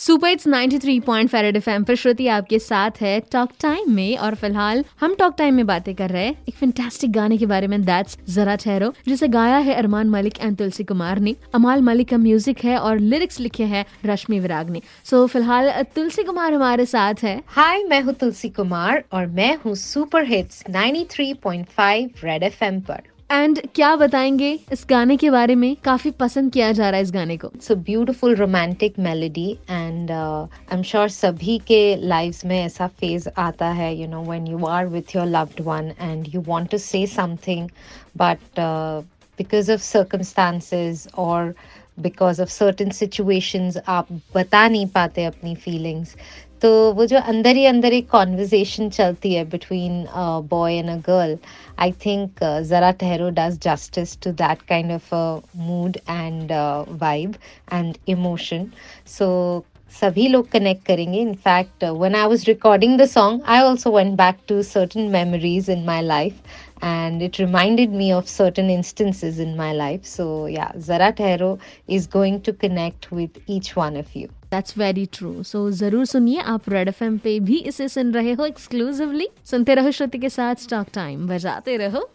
Super hits 93 point five red FM पर श्रुति आपके साथ है टॉक टाइम में। और फ़िलहाल हम टॉक टाइम में बातें कर रहे हैं। एक फैंटास्टिक गाने के बारे में दैट्स जरा ठहरो जिसे गाया है अरमान मलिक एंड तुलसी कुमार ने। अमाल मलिक का म्यूज़िक है और लिरिक्स लिखे हैं रश्मि विराग ने। सो so, फ़िलहाल तुलसी कुमार हमारे साथ है। हाय मैं हूँ तुलसी कुमार और मैं हूँ सुपर हिट्स 93.5 रेड एफएम पर। एंड क्या बताएँगे इस गाने के बारे में? काफ़ी पसंद किया जा रहा है इस गाने को। It's beautiful romantic melody and I am sure सभी के लाइफ में ऐसा फ़ेज़ आता है you know when you are with your loved one and you want to say something but because of circumstances और बिकॉज़ ऑफ़ सर्टन सिचुएशंस आप बता नहीं पाते अपनी फीलिंग्स तो वो जो अंदर ही अंदर एक कॉन्वर्जेशन चलती है between boy and a girl I think Zara Thehro does justice to that kind of mood and vibe and emotion so सभी लोग कनेक्ट करेंगे। In fact when I was recording the song I also went back to certain memories in my life and it reminded me of certain instances in my life. So, yeah, zara tehro is going to connect with each one of you. That's very true so ज़रूर सुनिए, आप red FM पे भी इसे सुन रहे हो exclusively सुनते रहो श्रुति के साथ स्टॉक टाइम बजाते रहो।